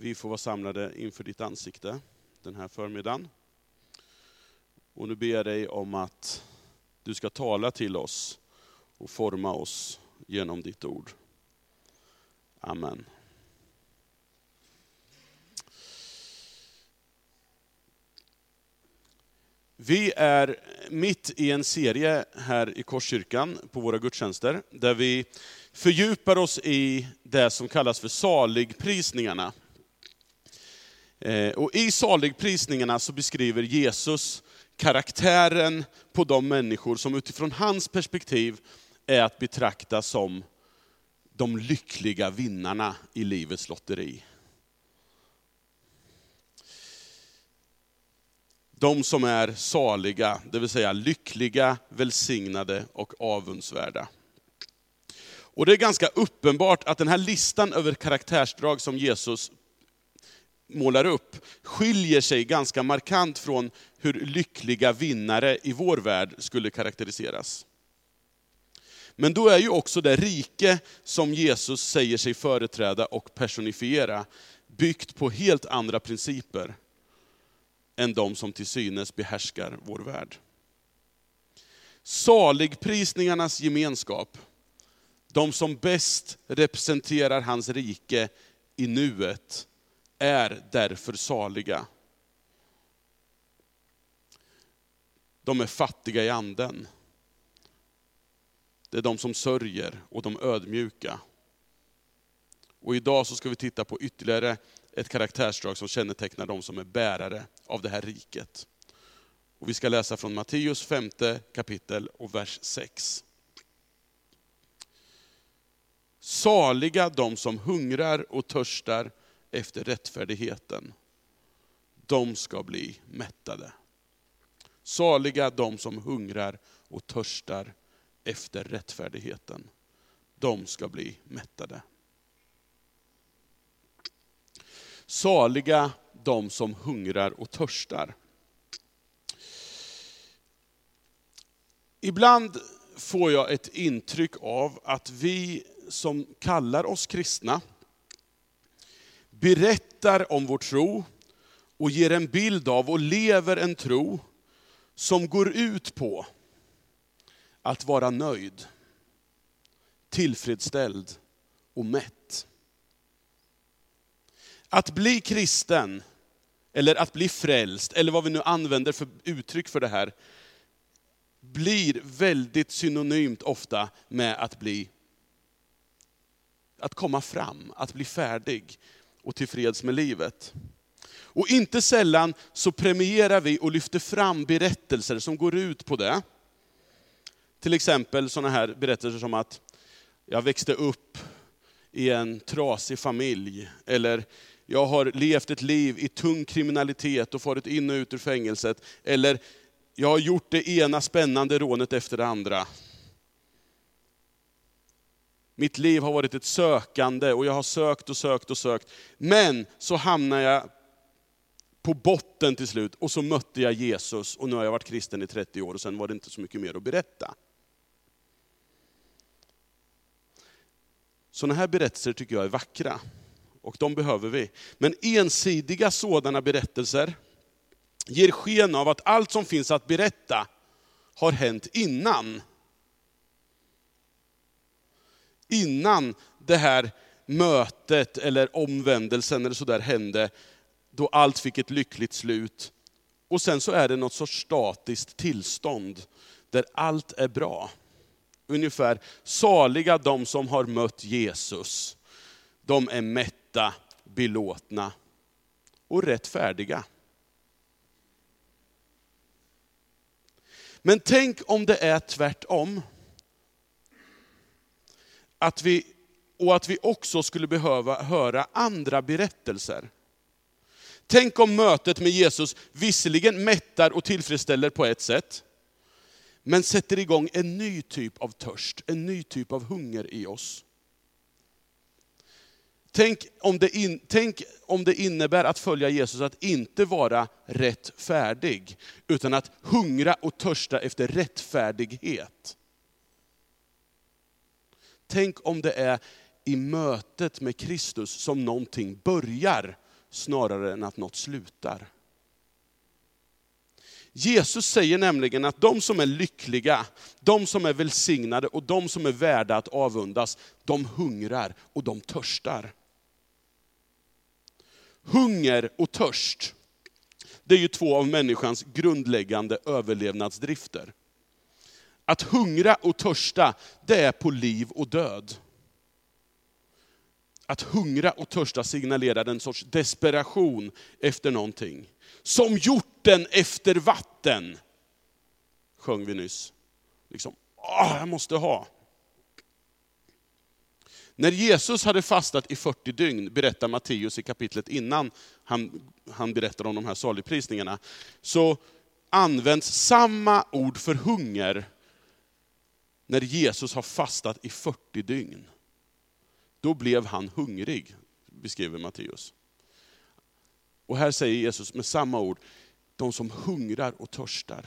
vi får vara samlade inför ditt ansikte den här förmiddagen. Och nu ber jag dig om att du ska tala till oss och forma oss genom ditt ord. Amen. Vi är mitt i en serie här i Korskyrkan på våra gudstjänster, där vi fördjupar oss i det som kallas för saligprisningarna. Eh, och I saligprisningarna så beskriver Jesus karaktären på de människor som utifrån hans perspektiv är att betrakta som de lyckliga vinnarna i livets lotteri. De som är saliga, det vill säga lyckliga, välsignade och avundsvärda. Och det är ganska uppenbart att den här listan över karaktärsdrag som Jesus målar upp, skiljer sig ganska markant från hur lyckliga vinnare i vår värld skulle karaktäriseras. Men då är ju också det rike som Jesus säger sig företräda och personifiera, byggt på helt andra principer än de som till synes behärskar vår värld. Saligprisningarnas gemenskap, de som bäst representerar hans rike i nuet, är därför saliga. De är fattiga i anden. Det är de som sörjer och de ödmjuka. Och idag så ska vi titta på ytterligare ett karaktärsdrag som kännetecknar de som är bärare av det här riket. Och vi ska läsa från Matteus femte kapitel och vers 6. Saliga de som hungrar och törstar efter rättfärdigheten. De ska bli mättade. Saliga de som hungrar och törstar efter rättfärdigheten. De ska bli mättade. Saliga de som hungrar och törstar. Ibland får jag ett intryck av att vi som kallar oss kristna, berättar om vår tro och ger en bild av och lever en tro som går ut på att vara nöjd, tillfredsställd och mätt. Att bli kristen, eller att bli frälst, eller vad vi nu använder för uttryck för det här, blir väldigt synonymt ofta med att bli att komma fram, att bli färdig och tillfreds med livet. Och inte sällan så premierar vi och lyfter fram berättelser som går ut på det. Till exempel sådana här berättelser som att jag växte upp i en trasig familj, eller jag har levt ett liv i tung kriminalitet och farit in och ut ur fängelset, eller jag har gjort det ena spännande rånet efter det andra. Mitt liv har varit ett sökande och jag har sökt och sökt och sökt. Men så hamnade jag på botten till slut och så mötte jag Jesus och nu har jag varit kristen i 30 år och sen var det inte så mycket mer att berätta. Sådana här berättelser tycker jag är vackra och de behöver vi. Men ensidiga sådana berättelser ger sken av att allt som finns att berätta har hänt innan innan det här mötet eller omvändelsen eller sådär hände, då allt fick ett lyckligt slut. Och sen så är det något sorts statiskt tillstånd, där allt är bra. Ungefär, saliga de som har mött Jesus. De är mätta, belåtna och rättfärdiga. Men tänk om det är tvärtom att vi, och att vi också skulle behöva höra andra berättelser. Tänk om mötet med Jesus visserligen mättar och tillfredsställer på ett sätt, men sätter igång en ny typ av törst, en ny typ av hunger i oss. Tänk om, det in, tänk om det innebär att följa Jesus att inte vara rättfärdig, utan att hungra och törsta efter rättfärdighet. Tänk om det är i mötet med Kristus som någonting börjar snarare än att något slutar. Jesus säger nämligen att de som är lyckliga, de som är välsignade och de som är värda att avundas, de hungrar och de törstar. Hunger och törst, det är ju två av människans grundläggande överlevnadsdrifter. Att hungra och törsta, det är på liv och död. Att hungra och törsta signalerar en sorts desperation efter någonting. Som hjorten efter vatten, sjöng vi nyss. Liksom, åh, jag måste ha. När Jesus hade fastat i 40 dygn, berättar Matteus i kapitlet innan han, han berättar om de här saligprisningarna, så används samma ord för hunger när Jesus har fastat i 40 dygn. Då blev han hungrig, beskriver Matteus. Och här säger Jesus med samma ord, de som hungrar och törstar.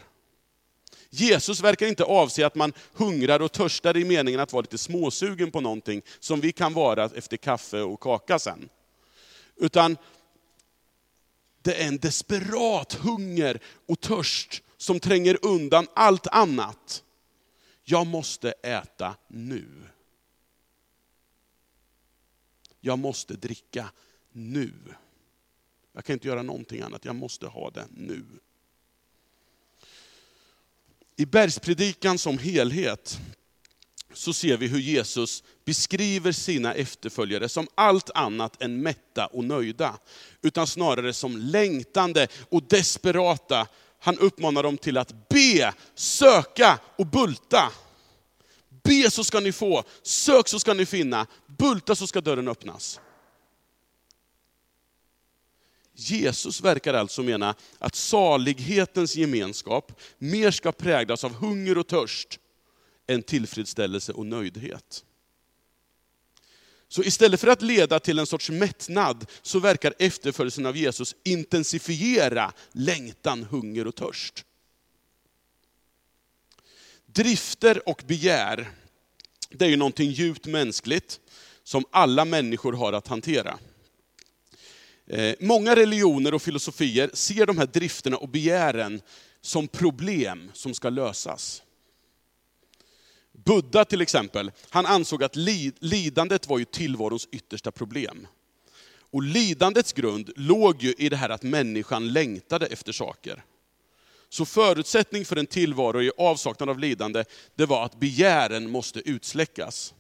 Jesus verkar inte avse att man hungrar och törstar i meningen att vara lite småsugen på någonting, som vi kan vara efter kaffe och kaka sen. Utan det är en desperat hunger och törst som tränger undan allt annat. Jag måste äta nu. Jag måste dricka nu. Jag kan inte göra någonting annat, jag måste ha det nu. I bergspredikan som helhet så ser vi hur Jesus beskriver sina efterföljare som allt annat än mätta och nöjda, utan snarare som längtande och desperata. Han uppmanar dem till att be, söka och bulta. Be så ska ni få, sök så ska ni finna, bulta så ska dörren öppnas. Jesus verkar alltså mena att salighetens gemenskap mer ska präglas av hunger och törst än tillfredsställelse och nöjdhet. Så istället för att leda till en sorts mättnad, så verkar efterföljelsen av Jesus intensifiera längtan, hunger och törst. Drifter och begär, det är ju någonting djupt mänskligt, som alla människor har att hantera. Eh, många religioner och filosofier ser de här drifterna och begären som problem som ska lösas. Buddha till exempel, han ansåg att lidandet var ju tillvarons yttersta problem. Och lidandets grund låg ju i det här att människan längtade efter saker. Så förutsättning för en tillvaro i avsaknad av lidande, det var att begären måste utsläckas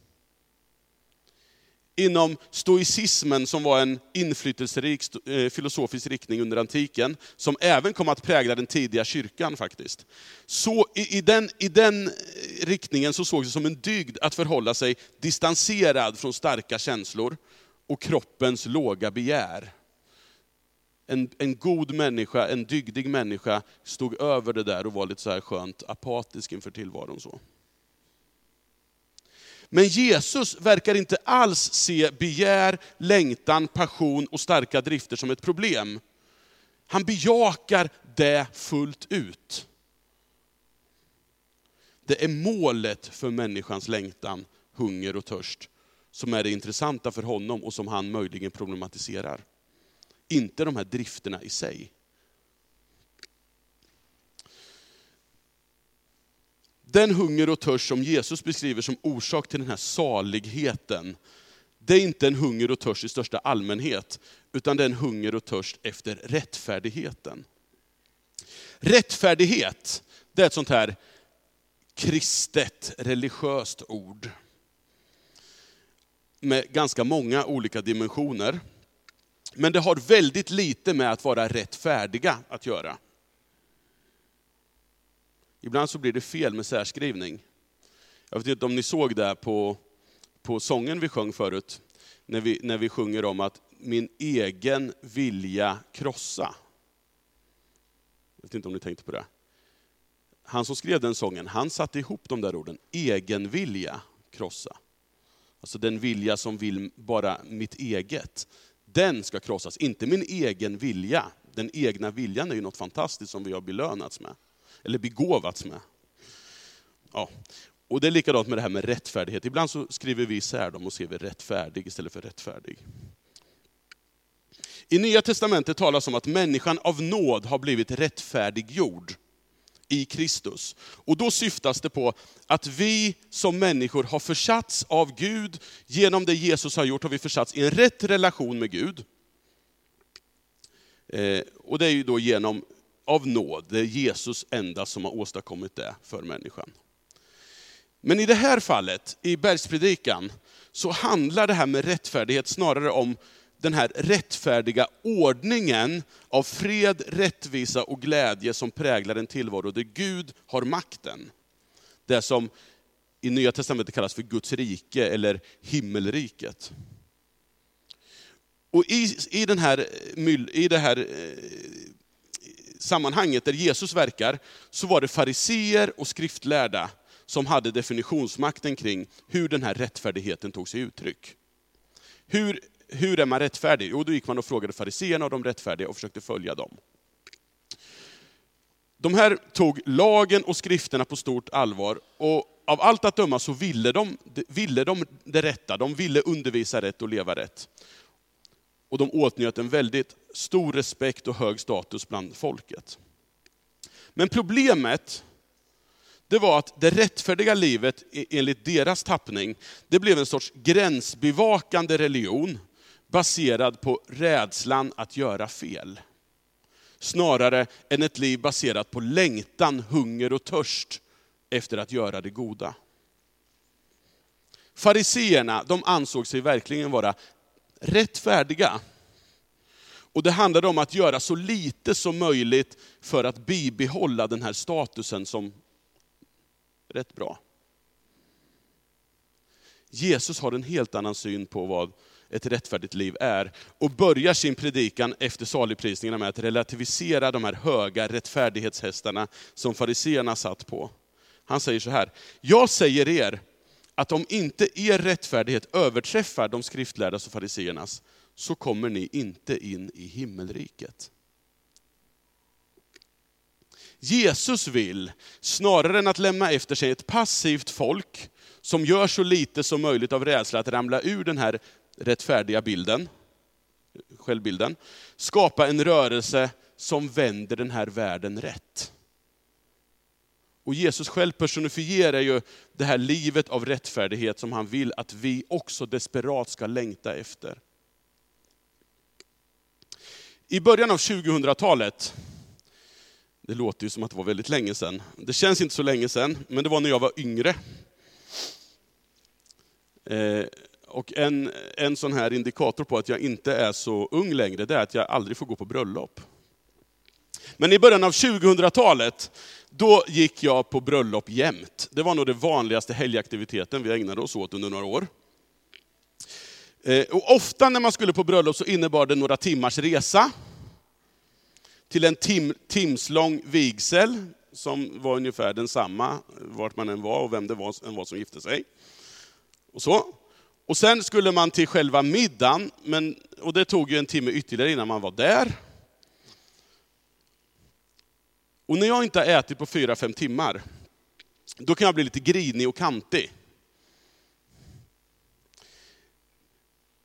inom stoicismen som var en inflytelserik eh, filosofisk riktning under antiken, som även kom att prägla den tidiga kyrkan faktiskt. Så i, i, den, i den eh, riktningen så sågs det som en dygd att förhålla sig distanserad från starka känslor och kroppens låga begär. En, en god människa, en dygdig människa stod över det där och var lite så här skönt apatisk inför tillvaron. Så. Men Jesus verkar inte alls se begär, längtan, passion och starka drifter som ett problem. Han bejakar det fullt ut. Det är målet för människans längtan, hunger och törst som är det intressanta för honom och som han möjligen problematiserar. Inte de här drifterna i sig. Den hunger och törst som Jesus beskriver som orsak till den här saligheten, det är inte en hunger och törst i största allmänhet, utan det är en hunger och törst efter rättfärdigheten. Rättfärdighet, det är ett sånt här kristet, religiöst ord. Med ganska många olika dimensioner. Men det har väldigt lite med att vara rättfärdiga att göra. Ibland så blir det fel med särskrivning. Jag vet inte om ni såg det på, på sången vi sjöng förut, när vi, när vi sjunger om att min egen vilja krossa. Jag vet inte om ni tänkte på det. Han som skrev den sången, han satte ihop de där orden, egen vilja krossa. Alltså den vilja som vill bara mitt eget. Den ska krossas, inte min egen vilja. Den egna viljan är ju något fantastiskt som vi har belönats med eller begåvats med. Ja. Och det är likadant med det här med rättfärdighet. Ibland så skriver vi isär dem och skriver rättfärdig istället för rättfärdig. I Nya Testamentet talas om att människan av nåd har blivit rättfärdiggjord i Kristus. Och då syftas det på att vi som människor har försatts av Gud, genom det Jesus har gjort har vi försatts i en rätt relation med Gud. Eh, och det är ju då genom, av nåd, det är Jesus enda som har åstadkommit det för människan. Men i det här fallet, i bergspredikan, så handlar det här med rättfärdighet snarare om den här rättfärdiga ordningen av fred, rättvisa och glädje som präglar en tillvaro där Gud har makten. Det som i Nya Testamentet kallas för Guds rike eller himmelriket. Och i, i, den här, i det här eh, sammanhanget där Jesus verkar, så var det fariseer och skriftlärda som hade definitionsmakten kring hur den här rättfärdigheten tog sig uttryck. Hur, hur är man rättfärdig? Jo, då gick man och frågade fariseerna och de rättfärdiga och försökte följa dem. De här tog lagen och skrifterna på stort allvar och av allt att döma så ville de, ville de det rätta, de ville undervisa rätt och leva rätt. Och de åtnjöt en väldigt stor respekt och hög status bland folket. Men problemet det var att det rättfärdiga livet enligt deras tappning, det blev en sorts gränsbevakande religion baserad på rädslan att göra fel. Snarare än ett liv baserat på längtan, hunger och törst efter att göra det goda. Fariseerna de ansåg sig verkligen vara rättfärdiga. Och det handlade om att göra så lite som möjligt för att bibehålla den här statusen som rätt bra. Jesus har en helt annan syn på vad ett rättfärdigt liv är. Och börjar sin predikan efter saligprisningarna med att relativisera de här höga rättfärdighetshästarna som fariseerna satt på. Han säger så här, jag säger er att om inte er rättfärdighet överträffar de skriftlärdas och fariseernas, så kommer ni inte in i himmelriket. Jesus vill, snarare än att lämna efter sig ett passivt folk, som gör så lite som möjligt av rädsla att ramla ur den här rättfärdiga bilden, självbilden, skapa en rörelse som vänder den här världen rätt. Och Jesus själv personifierar ju det här livet av rättfärdighet som han vill att vi också desperat ska längta efter. I början av 2000-talet, det låter ju som att det var väldigt länge sedan, det känns inte så länge sedan, men det var när jag var yngre. Eh, och en, en sån här indikator på att jag inte är så ung längre, det är att jag aldrig får gå på bröllop. Men i början av 2000-talet, då gick jag på bröllop jämt. Det var nog den vanligaste helgaktiviteten vi ägnade oss åt under några år. Eh, och ofta när man skulle på bröllop så innebar det några timmars resa till en tim, timslång vigsel, som var ungefär densamma vart man än var och vem det var, än var som gifte sig. Och så. Och sen skulle man till själva middagen, men, och det tog ju en timme ytterligare innan man var där. Och när jag inte har ätit på fyra, fem timmar, då kan jag bli lite grinig och kantig.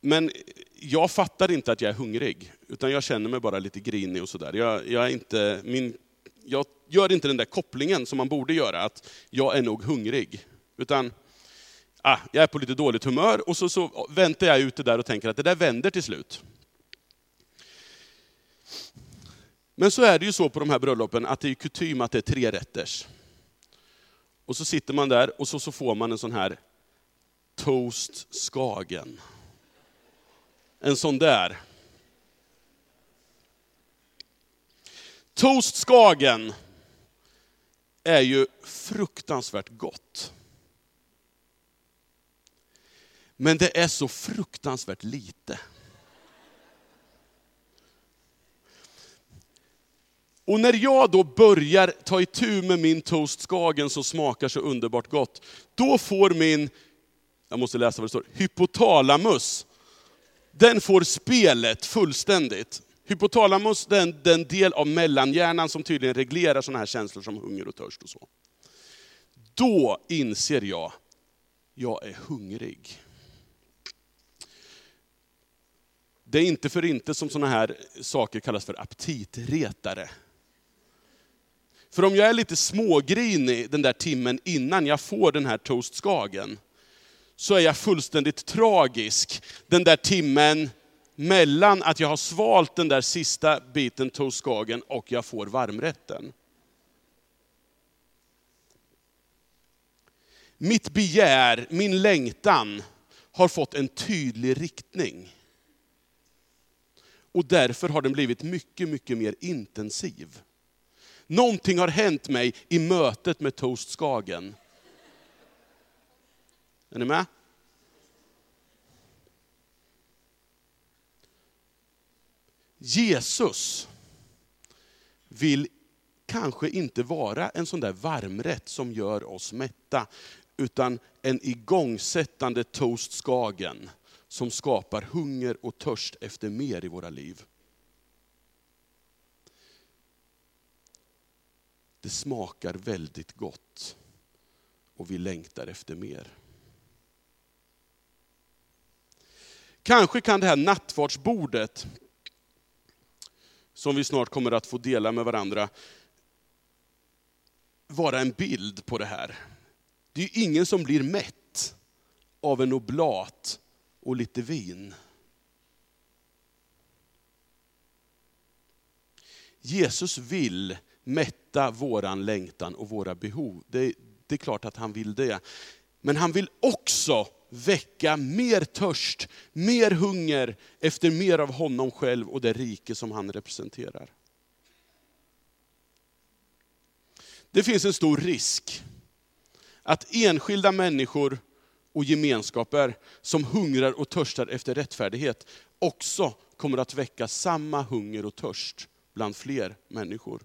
Men jag fattar inte att jag är hungrig, utan jag känner mig bara lite grinig och sådär. Jag, jag, är inte, min, jag gör inte den där kopplingen som man borde göra, att jag är nog hungrig. Utan ah, jag är på lite dåligt humör och så, så väntar jag ut det där och tänker att det där vänder till slut. Men så är det ju så på de här bröllopen att det är kutym att det är tre rätters. Och så sitter man där och så, så får man en sån här toast skagen. En sån där. Toast skagen är ju fruktansvärt gott. Men det är så fruktansvärt lite. Och när jag då börjar ta itu med min toast Skagen som smakar så underbart gott, då får min, jag måste läsa vad det står, hypotalamus, den får spelet fullständigt. Hypotalamus är den, den del av mellanhjärnan som tydligen reglerar sådana här känslor som hunger och törst och så. Då inser jag, jag är hungrig. Det är inte för inte som sådana här saker kallas för aptitretare. För om jag är lite smågrinig den där timmen innan jag får den här toastskagen, så är jag fullständigt tragisk den där timmen mellan att jag har svalt den där sista biten toastskagen och jag får varmrätten. Mitt begär, min längtan, har fått en tydlig riktning. Och därför har den blivit mycket, mycket mer intensiv. Någonting har hänt mig i mötet med toast skagen. Är ni med? Jesus vill kanske inte vara en sån där varmrätt som gör oss mätta, utan en igångsättande toastskagen som skapar hunger och törst efter mer i våra liv. Det smakar väldigt gott och vi längtar efter mer. Kanske kan det här nattvardsbordet, som vi snart kommer att få dela med varandra, vara en bild på det här. Det är ju ingen som blir mätt av en oblat och lite vin. Jesus vill mätta våran längtan och våra behov. Det, det är klart att han vill det. Men han vill också väcka mer törst, mer hunger efter mer av honom själv och det rike som han representerar. Det finns en stor risk att enskilda människor och gemenskaper som hungrar och törstar efter rättfärdighet också kommer att väcka samma hunger och törst bland fler människor.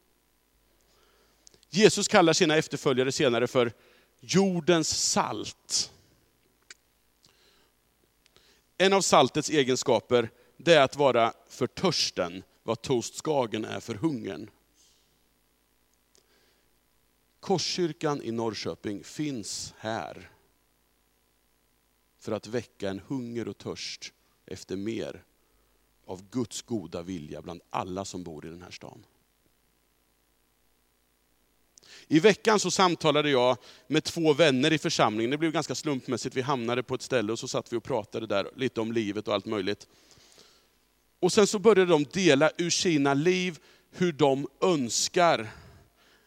Jesus kallar sina efterföljare senare för jordens salt. En av saltets egenskaper det är att vara för törsten vad toastskagen är för hungern. Korskyrkan i Norrköping finns här för att väcka en hunger och törst efter mer av Guds goda vilja bland alla som bor i den här staden. I veckan så samtalade jag med två vänner i församlingen. Det blev ganska slumpmässigt. Vi hamnade på ett ställe och så satt vi och pratade där lite om livet och allt möjligt. Och sen så började de dela ur sina liv hur de önskar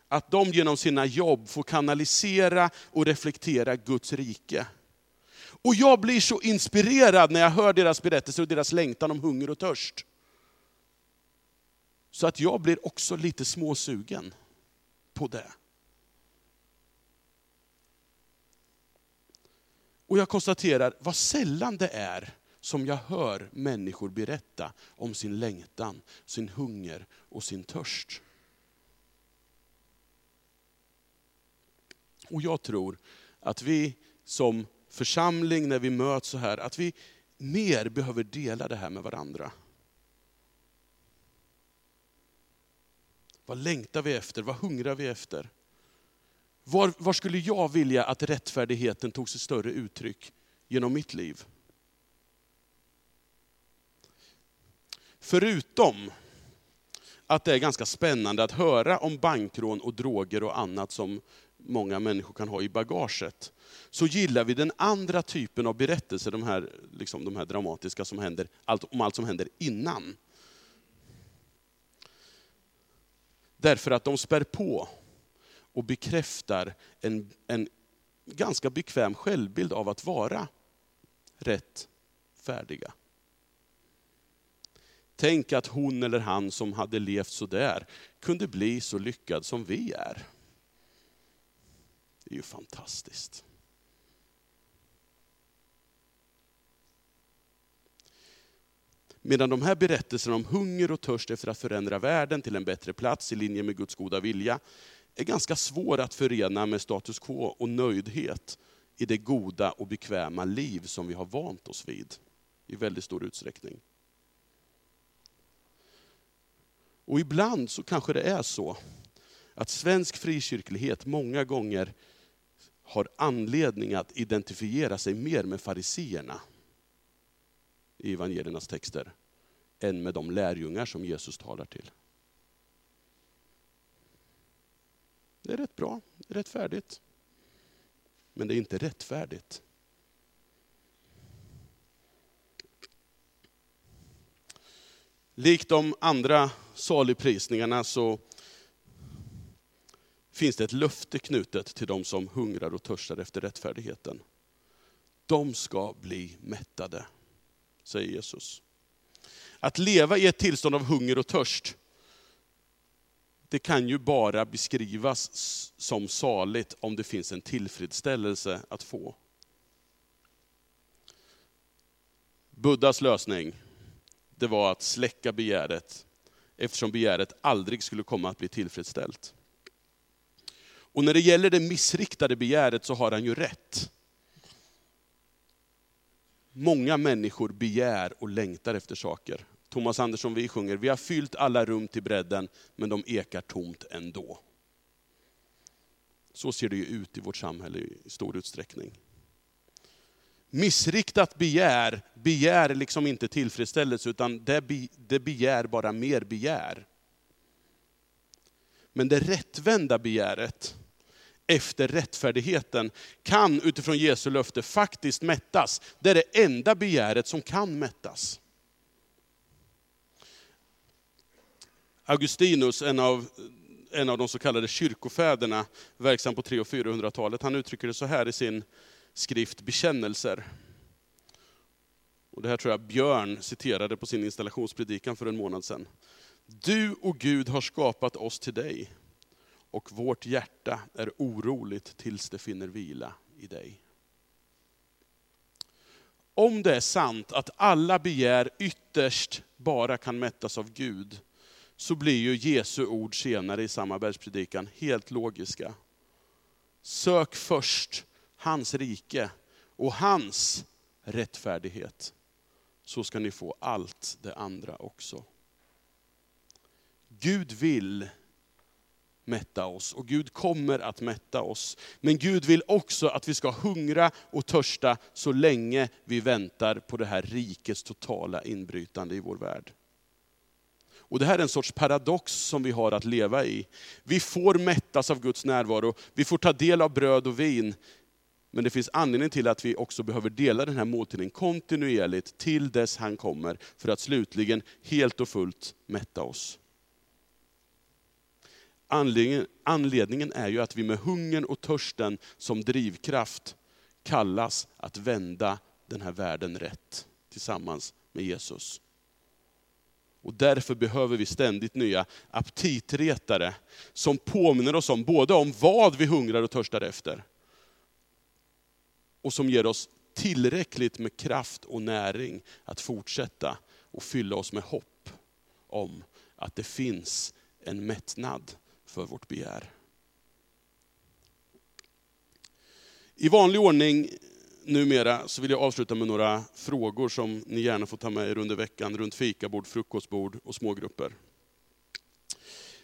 att de genom sina jobb får kanalisera och reflektera Guds rike. Och jag blir så inspirerad när jag hör deras berättelser och deras längtan om hunger och törst. Så att jag blir också lite småsugen på det. Och jag konstaterar vad sällan det är som jag hör människor berätta om sin längtan, sin hunger och sin törst. Och jag tror att vi som församling, när vi möts så här, att vi mer behöver dela det här med varandra. Vad längtar vi efter? Vad hungrar vi efter? Var, var skulle jag vilja att rättfärdigheten tog sig större uttryck genom mitt liv? Förutom att det är ganska spännande att höra om bankrån och droger och annat som många människor kan ha i bagaget, så gillar vi den andra typen av berättelser, de här, liksom de här dramatiska som händer, om allt som händer innan. Därför att de spär på och bekräftar en, en ganska bekväm självbild av att vara rätt färdiga. Tänk att hon eller han som hade levt så där kunde bli så lyckad som vi är. Det är ju fantastiskt. Medan de här berättelserna om hunger och törst efter att förändra världen till en bättre plats i linje med Guds goda vilja, är ganska svår att förena med status quo och nöjdhet i det goda och bekväma liv som vi har vant oss vid i väldigt stor utsträckning. Och ibland så kanske det är så att svensk frikyrklighet många gånger har anledning att identifiera sig mer med fariseerna i evangeliernas texter, än med de lärjungar som Jesus talar till. Det är rätt bra, det är rättfärdigt. Men det är inte rättfärdigt. Likt de andra saligprisningarna så finns det ett löfte knutet till de som hungrar och törstar efter rättfärdigheten. De ska bli mättade, säger Jesus. Att leva i ett tillstånd av hunger och törst, det kan ju bara beskrivas som saligt om det finns en tillfredsställelse att få. Buddhas lösning, det var att släcka begäret, eftersom begäret aldrig skulle komma att bli tillfredsställt. Och när det gäller det missriktade begäret så har han ju rätt. Många människor begär och längtar efter saker. Thomas Andersson, vi sjunger, vi har fyllt alla rum till bredden, men de ekar tomt ändå. Så ser det ju ut i vårt samhälle i stor utsträckning. Missriktat begär, begär liksom inte tillfredsställelse, utan det, be, det begär bara mer begär. Men det rättvända begäret, efter rättfärdigheten, kan utifrån Jesu löfte faktiskt mättas. Det är det enda begäret som kan mättas. Augustinus, en av, en av de så kallade kyrkofäderna, verksam på 300 och 400-talet, han uttrycker det så här i sin skrift Bekännelser. Och det här tror jag Björn citerade på sin installationspredikan för en månad sedan. Du och Gud har skapat oss till dig, och vårt hjärta är oroligt tills det finner vila i dig. Om det är sant att alla begär ytterst bara kan mättas av Gud, så blir ju Jesu ord senare i samma bergspredikan helt logiska. Sök först hans rike och hans rättfärdighet, så ska ni få allt det andra också. Gud vill mätta oss och Gud kommer att mätta oss. Men Gud vill också att vi ska hungra och törsta så länge vi väntar på det här rikets totala inbrytande i vår värld. Och Det här är en sorts paradox som vi har att leva i. Vi får mättas av Guds närvaro, vi får ta del av bröd och vin, men det finns anledning till att vi också behöver dela den här måltiden kontinuerligt till dess han kommer, för att slutligen helt och fullt mätta oss. Anledningen, anledningen är ju att vi med hungern och törsten som drivkraft kallas att vända den här världen rätt tillsammans med Jesus. Och därför behöver vi ständigt nya aptitretare som påminner oss om både om vad vi hungrar och törstar efter, och som ger oss tillräckligt med kraft och näring att fortsätta och fylla oss med hopp om att det finns en mättnad för vårt begär. I vanlig ordning numera så vill jag avsluta med några frågor som ni gärna får ta med er under veckan runt fikabord, frukostbord och smågrupper.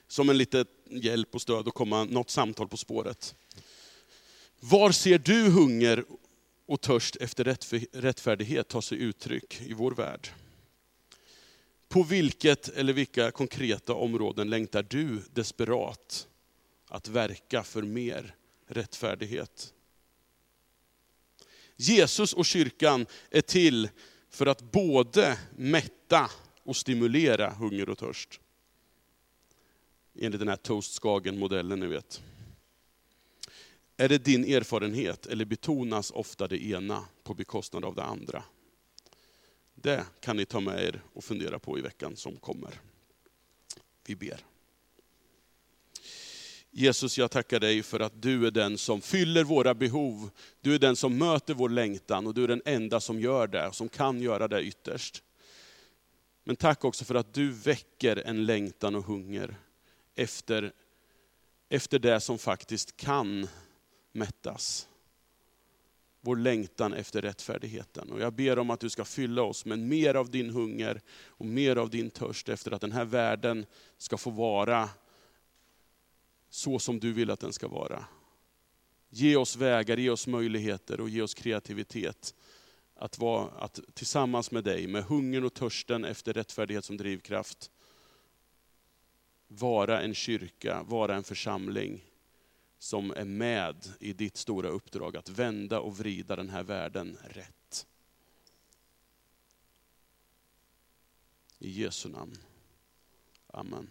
Som en liten hjälp och stöd att komma något samtal på spåret. Var ser du hunger och törst efter rättfärdighet ta sig uttryck i vår värld? På vilket eller vilka konkreta områden längtar du desperat att verka för mer rättfärdighet? Jesus och kyrkan är till för att både mätta och stimulera hunger och törst. Enligt den här Toast-Skagen-modellen ni vet. Är det din erfarenhet eller betonas ofta det ena på bekostnad av det andra? Det kan ni ta med er och fundera på i veckan som kommer. Vi ber. Jesus, jag tackar dig för att du är den som fyller våra behov. Du är den som möter vår längtan och du är den enda som gör det, som kan göra det ytterst. Men tack också för att du väcker en längtan och hunger efter, efter det som faktiskt kan mättas. Vår längtan efter rättfärdigheten. Och jag ber om att du ska fylla oss med mer av din hunger och mer av din törst efter att den här världen ska få vara så som du vill att den ska vara. Ge oss vägar, ge oss möjligheter och ge oss kreativitet att, vara, att tillsammans med dig, med hungern och törsten efter rättfärdighet som drivkraft, vara en kyrka, vara en församling som är med i ditt stora uppdrag att vända och vrida den här världen rätt. I Jesu namn. Amen.